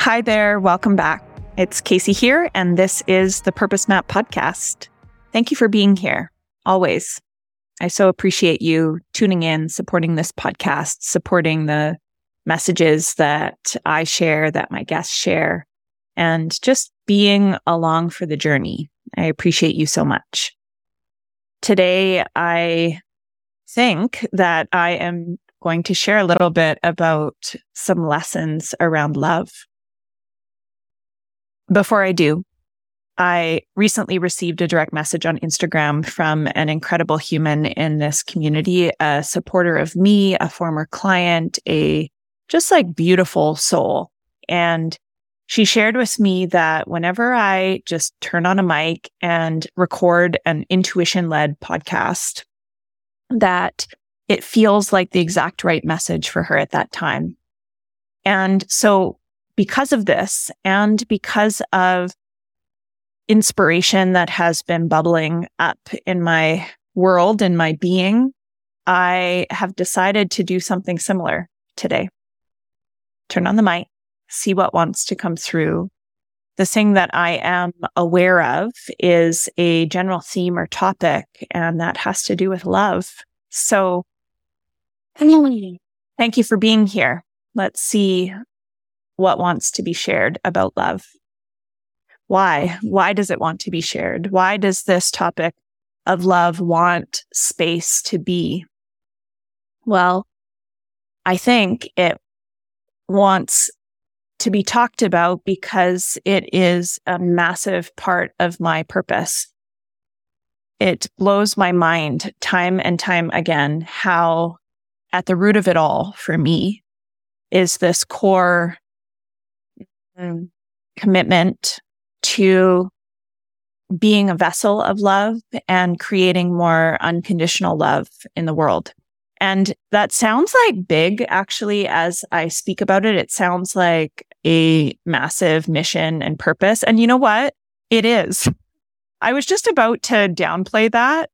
Hi there. Welcome back. It's Casey here, and this is the Purpose Map podcast. Thank you for being here always. I so appreciate you tuning in, supporting this podcast, supporting the messages that I share, that my guests share, and just being along for the journey. I appreciate you so much. Today, I think that I am going to share a little bit about some lessons around love. Before I do, I recently received a direct message on Instagram from an incredible human in this community, a supporter of me, a former client, a just like beautiful soul. And she shared with me that whenever I just turn on a mic and record an intuition led podcast, that it feels like the exact right message for her at that time. And so because of this and because of inspiration that has been bubbling up in my world, in my being, I have decided to do something similar today. Turn on the mic, see what wants to come through. The thing that I am aware of is a general theme or topic, and that has to do with love. So thank you for being here. Let's see what wants to be shared about love. Why? Why does it want to be shared? Why does this topic of love want space to be? Well, I think it wants to be talked about because it is a massive part of my purpose. It blows my mind time and time again how at the root of it all for me is this core commitment to being a vessel of love and creating more unconditional love in the world. And that sounds like big, actually, as I speak about it. It sounds like a massive mission and purpose. And you know what? It is. I was just about to downplay that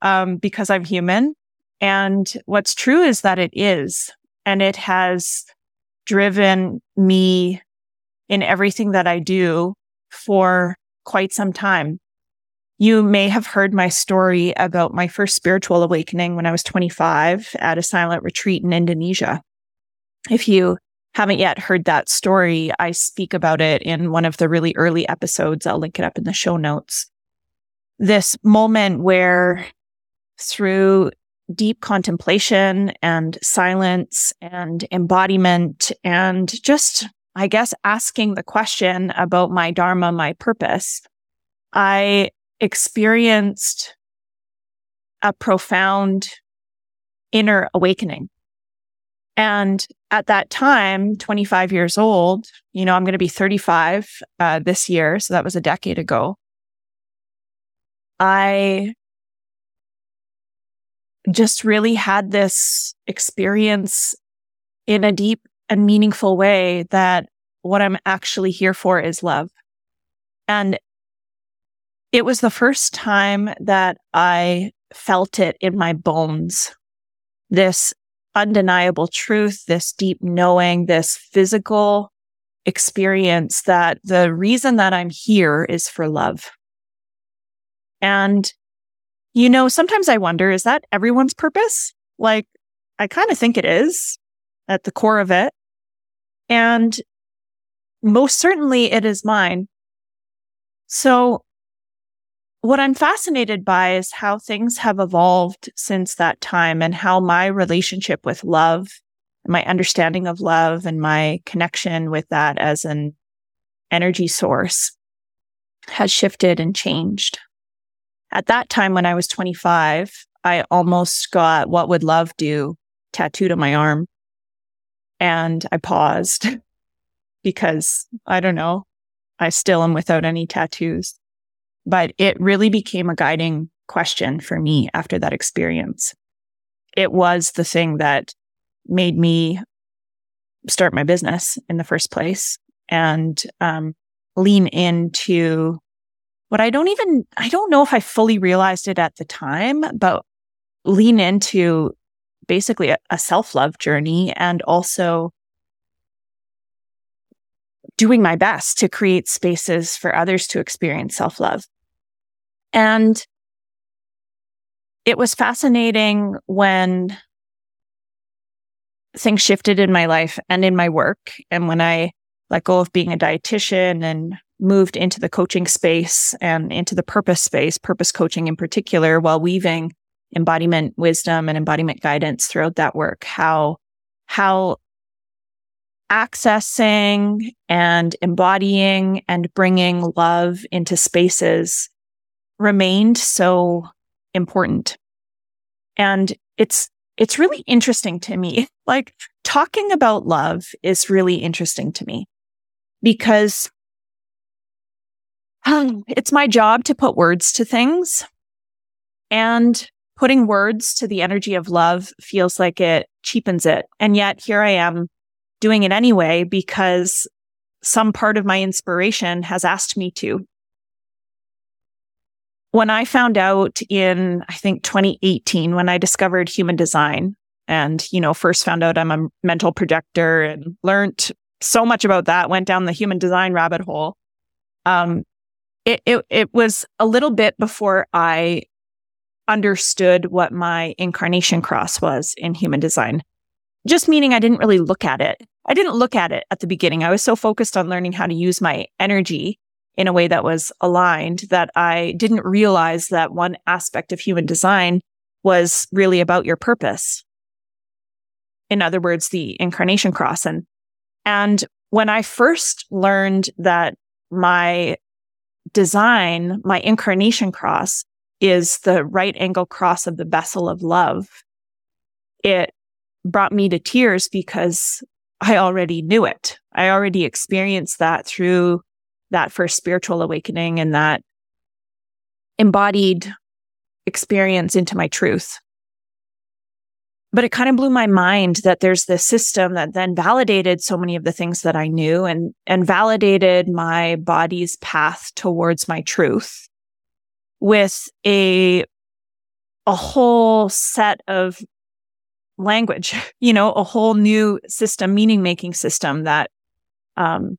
um, because I'm human. And what's true is that it is. And it has driven me in everything that I do for quite some time. You may have heard my story about my first spiritual awakening when I was 25 at a silent retreat in Indonesia. If you haven't yet heard that story, I speak about it in one of the really early episodes. I'll link it up in the show notes. This moment where through deep contemplation and silence and embodiment and just I guess, asking the question about my Dharma, my purpose, I experienced a profound inner awakening. And at that time, 25 years old, you know, I'm going to be 35 uh, this year. So that was a decade ago. I just really had this experience in a deep and meaningful way that what I'm actually here for is love. And it was the first time that I felt it in my bones. This undeniable truth, this deep knowing, this physical experience that the reason that I'm here is for love. And, you know, sometimes I wonder, is that everyone's purpose? Like, I kind of think it is at the core of it. And most certainly it is mine. So what I'm fascinated by is how things have evolved since that time and how my relationship with love, my understanding of love and my connection with that as an energy source has shifted and changed. At that time, when I was 25, I almost got what would love do tattooed on my arm. And I paused because I don't know, I still am without any tattoos. But it really became a guiding question for me after that experience. It was the thing that made me start my business in the first place and um, lean into what I don't even, I don't know if I fully realized it at the time, but lean into basically a, a self love journey and also doing my best to create spaces for others to experience self love. And it was fascinating when things shifted in my life and in my work. And when I let go of being a dietitian and moved into the coaching space and into the purpose space, purpose coaching in particular, while weaving embodiment wisdom and embodiment guidance throughout that work, how, how accessing and embodying and bringing love into spaces remained so important. And it's, it's really interesting to me. Like talking about love is really interesting to me because um, it's my job to put words to things and putting words to the energy of love feels like it cheapens it. And yet here I am doing it anyway because some part of my inspiration has asked me to. When I found out in, I think 2018, when I discovered human design and, you know, first found out I'm a mental projector and learned so much about that, went down the human design rabbit hole. Um, it, it, it was a little bit before I understood what my incarnation cross was in human design. Just meaning I didn't really look at it I didn't look at it at the beginning. I was so focused on learning how to use my energy in a way that was aligned that I didn't realize that one aspect of human design was really about your purpose. In other words, the incarnation cross. And, and when I first learned that my design, my incarnation cross is the right angle cross of the vessel of love, it brought me to tears because I already knew it. I already experienced that through that first spiritual awakening and that embodied experience into my truth. But it kind of blew my mind that there's this system that then validated so many of the things that I knew and, and validated my body's path towards my truth with a, a whole set of language, you know, a whole new system, meaning making system that um,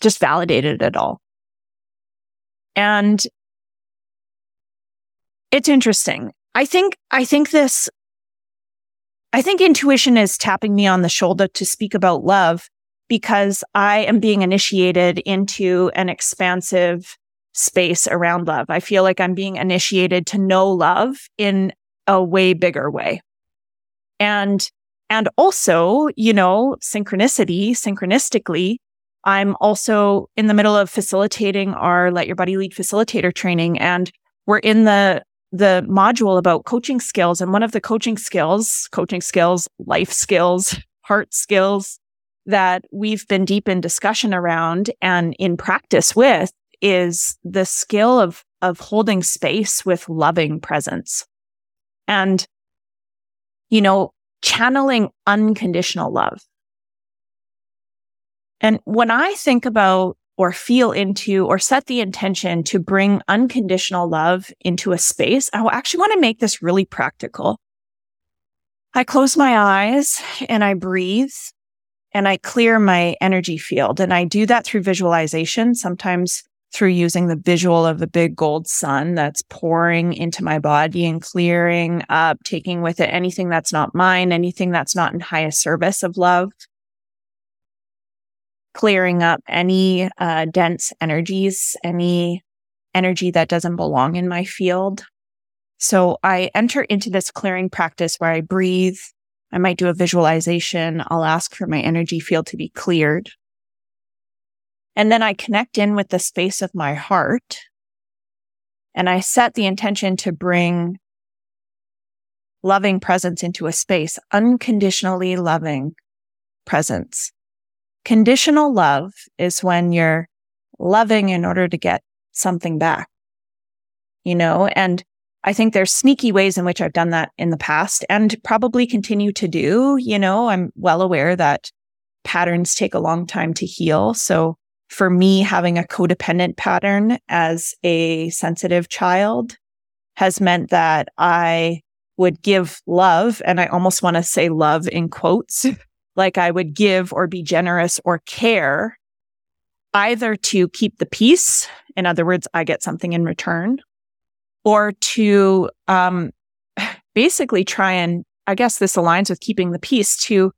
just validated it all. And it's interesting. I think, I think this, I think intuition is tapping me on the shoulder to speak about love because I am being initiated into an expansive space around love. I feel like I'm being initiated to know love in a way bigger way. And, and also, you know, synchronicity, synchronistically, I'm also in the middle of facilitating our Let Your Body Lead facilitator training. And we're in the, the module about coaching skills. And one of the coaching skills, coaching skills, life skills, heart skills that we've been deep in discussion around and in practice with is the skill of, of holding space with loving presence. And, you know, channeling unconditional love. And when I think about or feel into or set the intention to bring unconditional love into a space, I actually want to make this really practical. I close my eyes and I breathe and I clear my energy field. And I do that through visualization. Sometimes through using the visual of the big gold sun that's pouring into my body and clearing up, taking with it anything that's not mine, anything that's not in highest service of love, clearing up any uh, dense energies, any energy that doesn't belong in my field. So I enter into this clearing practice where I breathe. I might do a visualization. I'll ask for my energy field to be cleared. And then I connect in with the space of my heart and I set the intention to bring loving presence into a space, unconditionally loving presence. Conditional love is when you're loving in order to get something back, you know, and I think there's sneaky ways in which I've done that in the past and probably continue to do. You know, I'm well aware that patterns take a long time to heal. So for me, having a codependent pattern as a sensitive child has meant that I would give love, and I almost want to say love in quotes, like I would give or be generous or care either to keep the peace. In other words, I get something in return or to, um, basically try and, I guess this aligns with keeping the peace to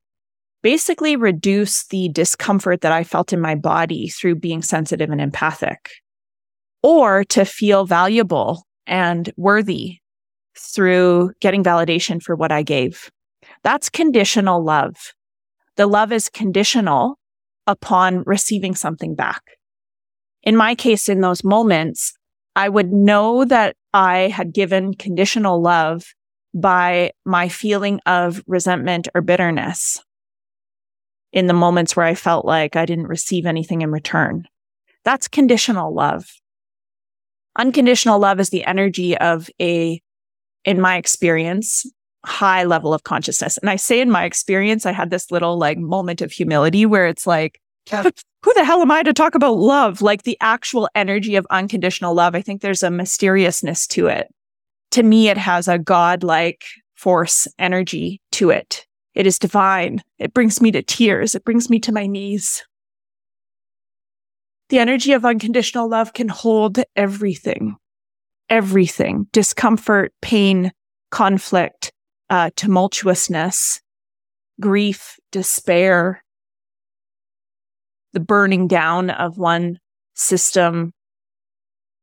basically reduce the discomfort that I felt in my body through being sensitive and empathic or to feel valuable and worthy through getting validation for what I gave. That's conditional love. The love is conditional upon receiving something back. In my case, in those moments, I would know that I had given conditional love by my feeling of resentment or bitterness in the moments where I felt like I didn't receive anything in return. That's conditional love. Unconditional love is the energy of a, in my experience, high level of consciousness. And I say in my experience, I had this little like moment of humility where it's like, who the hell am I to talk about love? Like the actual energy of unconditional love. I think there's a mysteriousness to it. To me, it has a God-like force energy to it. It is divine. It brings me to tears. It brings me to my knees. The energy of unconditional love can hold everything, everything, discomfort, pain, conflict, uh, tumultuousness, grief, despair, the burning down of one system.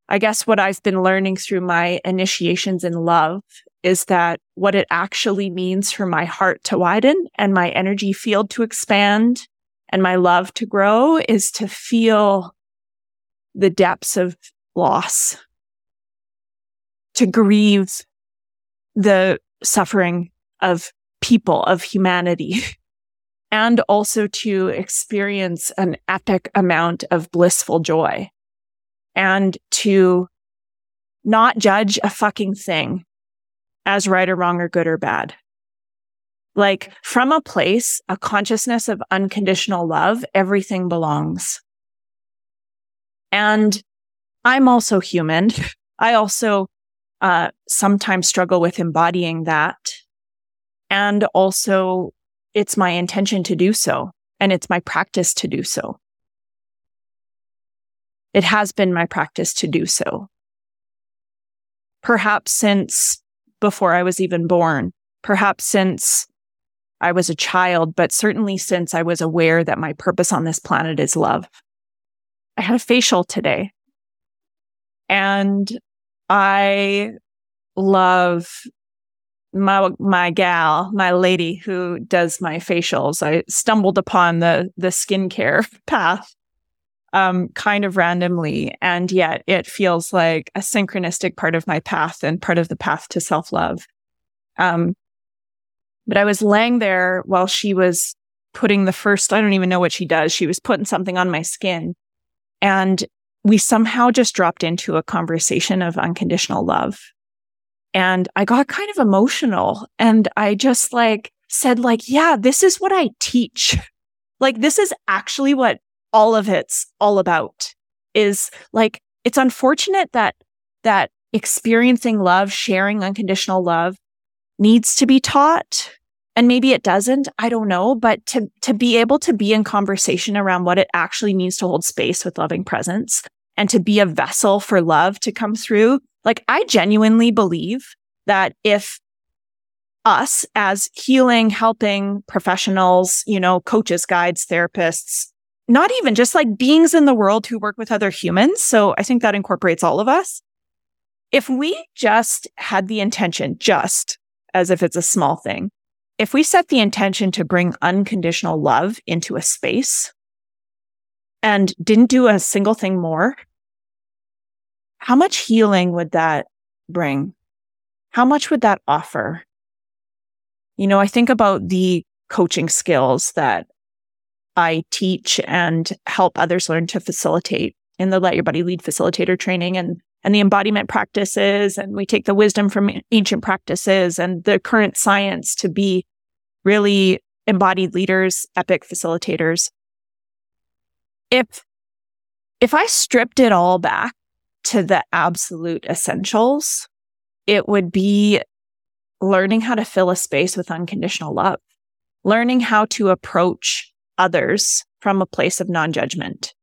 I guess what I've been learning through my initiations in love is that what it actually means for my heart to widen and my energy field to expand and my love to grow is to feel the depths of loss, to grieve the suffering of people, of humanity, and also to experience an epic amount of blissful joy and to not judge a fucking thing as right or wrong or good or bad. Like from a place, a consciousness of unconditional love, everything belongs. And I'm also human. I also uh, sometimes struggle with embodying that. And also, it's my intention to do so. And it's my practice to do so. It has been my practice to do so. Perhaps since before I was even born, perhaps since I was a child, but certainly since I was aware that my purpose on this planet is love. I had a facial today and I love my my gal, my lady who does my facials. I stumbled upon the the skincare path um kind of randomly and yet it feels like a synchronistic part of my path and part of the path to self-love. Um but I was laying there while she was putting the first I don't even know what she does. She was putting something on my skin and we somehow just dropped into a conversation of unconditional love. And I got kind of emotional and I just like said like, yeah, this is what I teach. like this is actually what all of it's all about is like, it's unfortunate that, that experiencing love, sharing unconditional love needs to be taught. And maybe it doesn't. I don't know. But to, to be able to be in conversation around what it actually means to hold space with loving presence and to be a vessel for love to come through. Like I genuinely believe that if us as healing, helping professionals, you know, coaches, guides, therapists, not even just like beings in the world who work with other humans. So I think that incorporates all of us. If we just had the intention, just as if it's a small thing, if we set the intention to bring unconditional love into a space, and didn't do a single thing more, how much healing would that bring? How much would that offer? You know, I think about the coaching skills that I teach and help others learn to facilitate in the Let Your Body Lead facilitator training and and the embodiment practices. And we take the wisdom from ancient practices and the current science to be really embodied leaders, epic facilitators. If if I stripped it all back to the absolute essentials, it would be learning how to fill a space with unconditional love, learning how to approach others from a place of non-judgment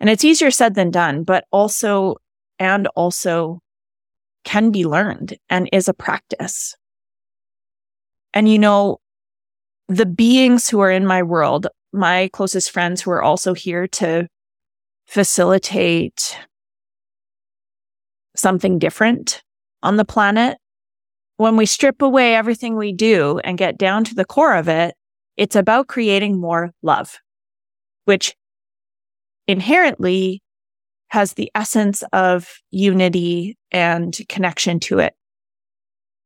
And it's easier said than done, but also, and also can be learned and is a practice. And you know, the beings who are in my world, my closest friends who are also here to facilitate something different on the planet. When we strip away everything we do and get down to the core of it, it's about creating more love, which inherently has the essence of unity and connection to it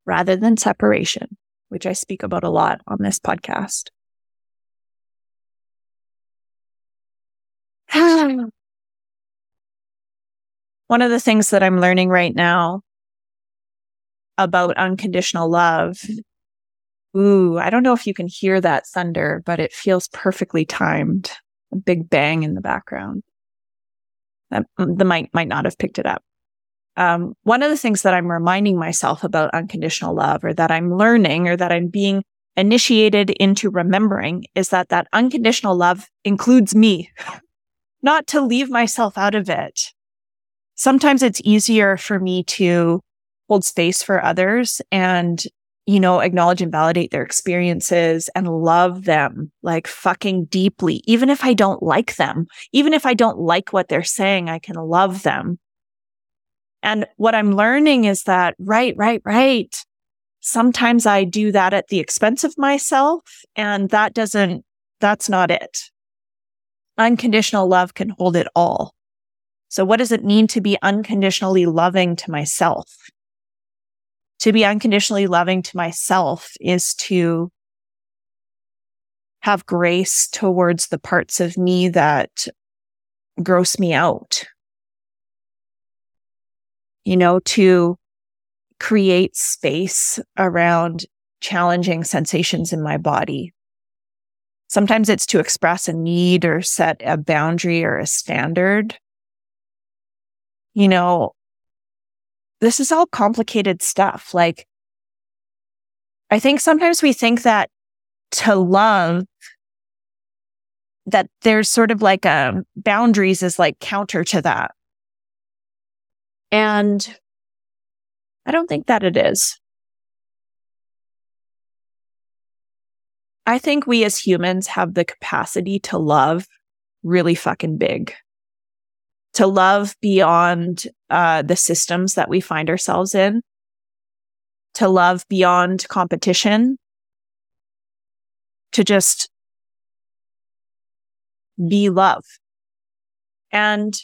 rather than separation, which I speak about a lot on this podcast. One of the things that I'm learning right now about unconditional love. Ooh, I don't know if you can hear that thunder, but it feels perfectly timed. A big bang in the background. That, mm, the mic might not have picked it up. Um, one of the things that I'm reminding myself about unconditional love or that I'm learning or that I'm being initiated into remembering is that that unconditional love includes me, not to leave myself out of it. Sometimes it's easier for me to hold space for others and you know, acknowledge and validate their experiences and love them like fucking deeply. Even if I don't like them, even if I don't like what they're saying, I can love them. And what I'm learning is that, right, right, right. Sometimes I do that at the expense of myself and that doesn't, that's not it. Unconditional love can hold it all. So what does it mean to be unconditionally loving to myself? To be unconditionally loving to myself is to have grace towards the parts of me that gross me out. You know, to create space around challenging sensations in my body. Sometimes it's to express a need or set a boundary or a standard. You know, this is all complicated stuff. Like, I think sometimes we think that to love, that there's sort of like a um, boundaries is like counter to that. And I don't think that it is. I think we as humans have the capacity to love really fucking big to love beyond uh, the systems that we find ourselves in, to love beyond competition, to just be love. And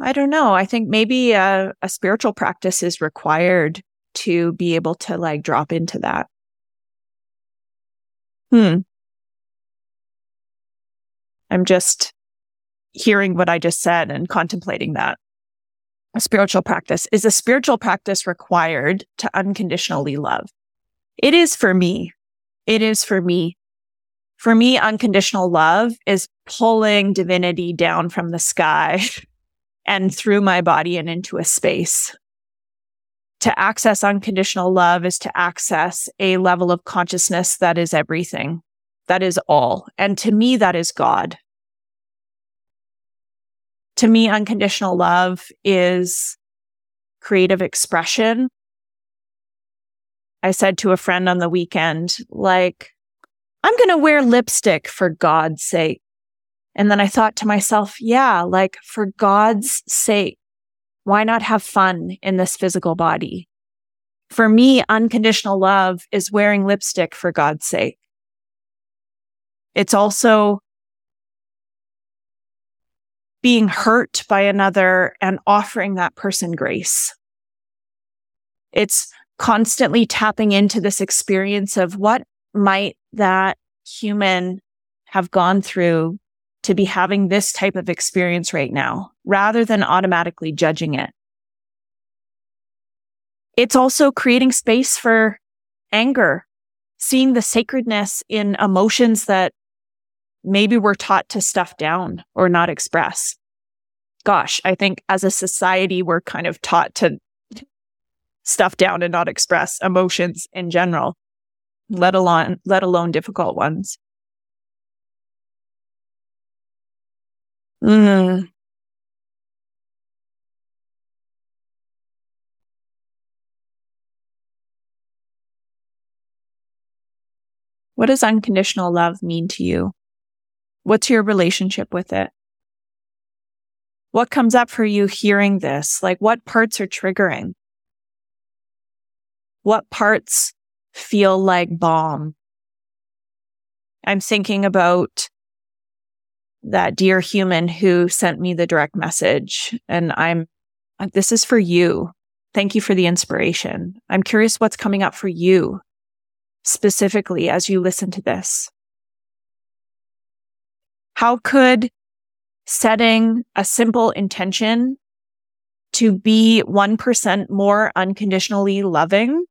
I don't know. I think maybe a, a spiritual practice is required to be able to like drop into that. Hmm. I'm just hearing what I just said and contemplating that. A spiritual practice is a spiritual practice required to unconditionally love. It is for me. It is for me. For me, unconditional love is pulling divinity down from the sky and through my body and into a space. To access unconditional love is to access a level of consciousness that is everything. That is all. And to me, that is God. To me, unconditional love is creative expression. I said to a friend on the weekend, like, I'm going to wear lipstick for God's sake. And then I thought to myself, yeah, like for God's sake, why not have fun in this physical body? For me, unconditional love is wearing lipstick for God's sake. It's also being hurt by another and offering that person grace. It's constantly tapping into this experience of what might that human have gone through to be having this type of experience right now rather than automatically judging it. It's also creating space for anger, seeing the sacredness in emotions that maybe we're taught to stuff down or not express. Gosh, I think as a society, we're kind of taught to stuff down and not express emotions in general, let alone, let alone difficult ones. Mm. What does unconditional love mean to you? What's your relationship with it? What comes up for you hearing this? Like what parts are triggering? What parts feel like balm? I'm thinking about that dear human who sent me the direct message and I'm, this is for you. Thank you for the inspiration. I'm curious what's coming up for you specifically as you listen to this. How could setting a simple intention to be 1% more unconditionally loving,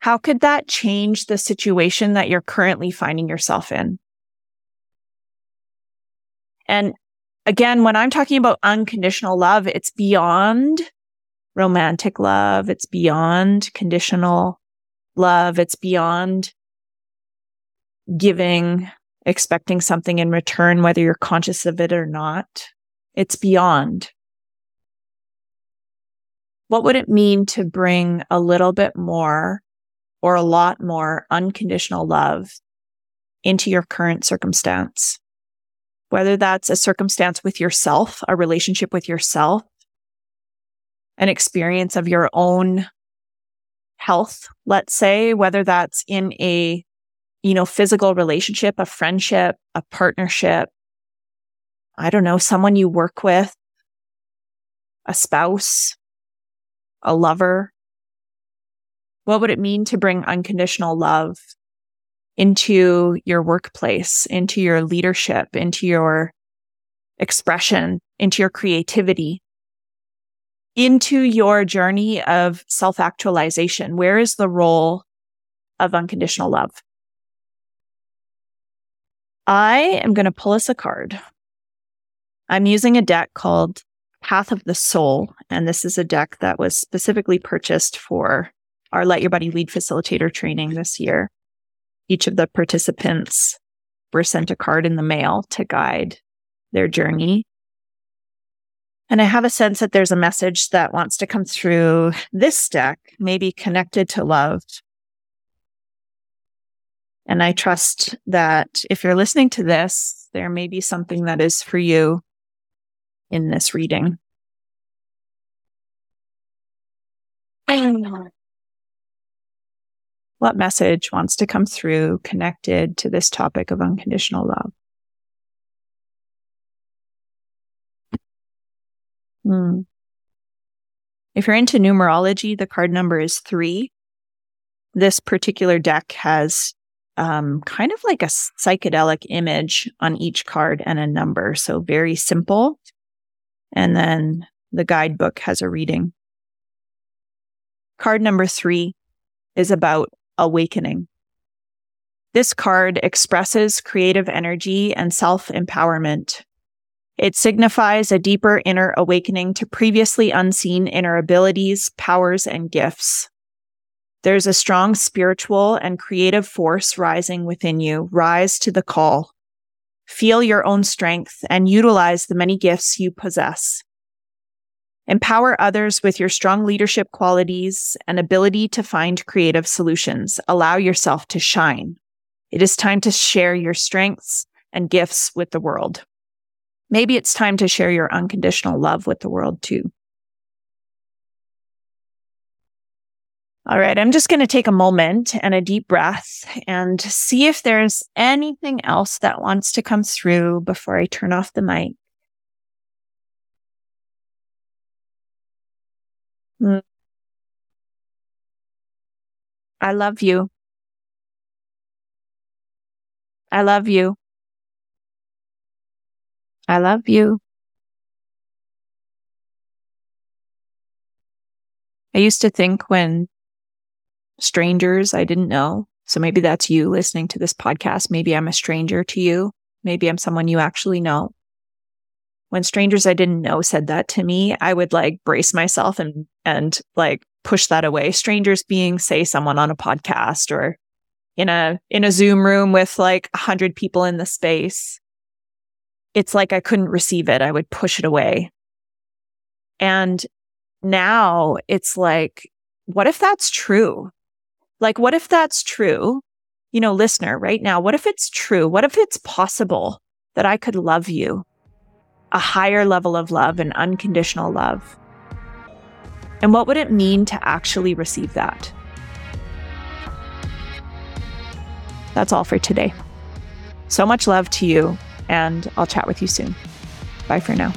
how could that change the situation that you're currently finding yourself in? And again, when I'm talking about unconditional love, it's beyond romantic love. It's beyond conditional love. It's beyond giving, expecting something in return, whether you're conscious of it or not. It's beyond. What would it mean to bring a little bit more or a lot more unconditional love into your current circumstance? Whether that's a circumstance with yourself, a relationship with yourself, an experience of your own health, let's say, whether that's in a, you know, physical relationship, a friendship, a partnership, I don't know, someone you work with, a spouse, a lover. What would it mean to bring unconditional love into your workplace, into your leadership, into your expression, into your creativity? into your journey of self actualization? Where is the role of unconditional love? I am going to pull us a card. I'm using a deck called Path of the Soul. And this is a deck that was specifically purchased for our Let Your Body Lead facilitator training this year. Each of the participants were sent a card in the mail to guide their journey and I have a sense that there's a message that wants to come through this deck, maybe connected to love. And I trust that if you're listening to this, there may be something that is for you in this reading. What message wants to come through connected to this topic of unconditional love? Hmm. If you're into numerology, the card number is three. This particular deck has um, kind of like a psychedelic image on each card and a number. So very simple. And then the guidebook has a reading. Card number three is about awakening. This card expresses creative energy and self empowerment it signifies a deeper inner awakening to previously unseen inner abilities, powers, and gifts. There's a strong spiritual and creative force rising within you. Rise to the call. Feel your own strength and utilize the many gifts you possess. Empower others with your strong leadership qualities and ability to find creative solutions. Allow yourself to shine. It is time to share your strengths and gifts with the world maybe it's time to share your unconditional love with the world too. All right, I'm just going to take a moment and a deep breath and see if there's anything else that wants to come through before I turn off the mic. Hmm. I love you. I love you. I love you. I used to think when strangers I didn't know, so maybe that's you listening to this podcast. Maybe I'm a stranger to you. Maybe I'm someone you actually know. When strangers I didn't know said that to me, I would like brace myself and, and like push that away. Strangers being, say, someone on a podcast or in a, in a Zoom room with like a hundred people in the space it's like I couldn't receive it. I would push it away. And now it's like, what if that's true? Like, what if that's true? You know, listener, right now, what if it's true? What if it's possible that I could love you? A higher level of love and unconditional love. And what would it mean to actually receive that? That's all for today. So much love to you, and I'll chat with you soon. Bye for now.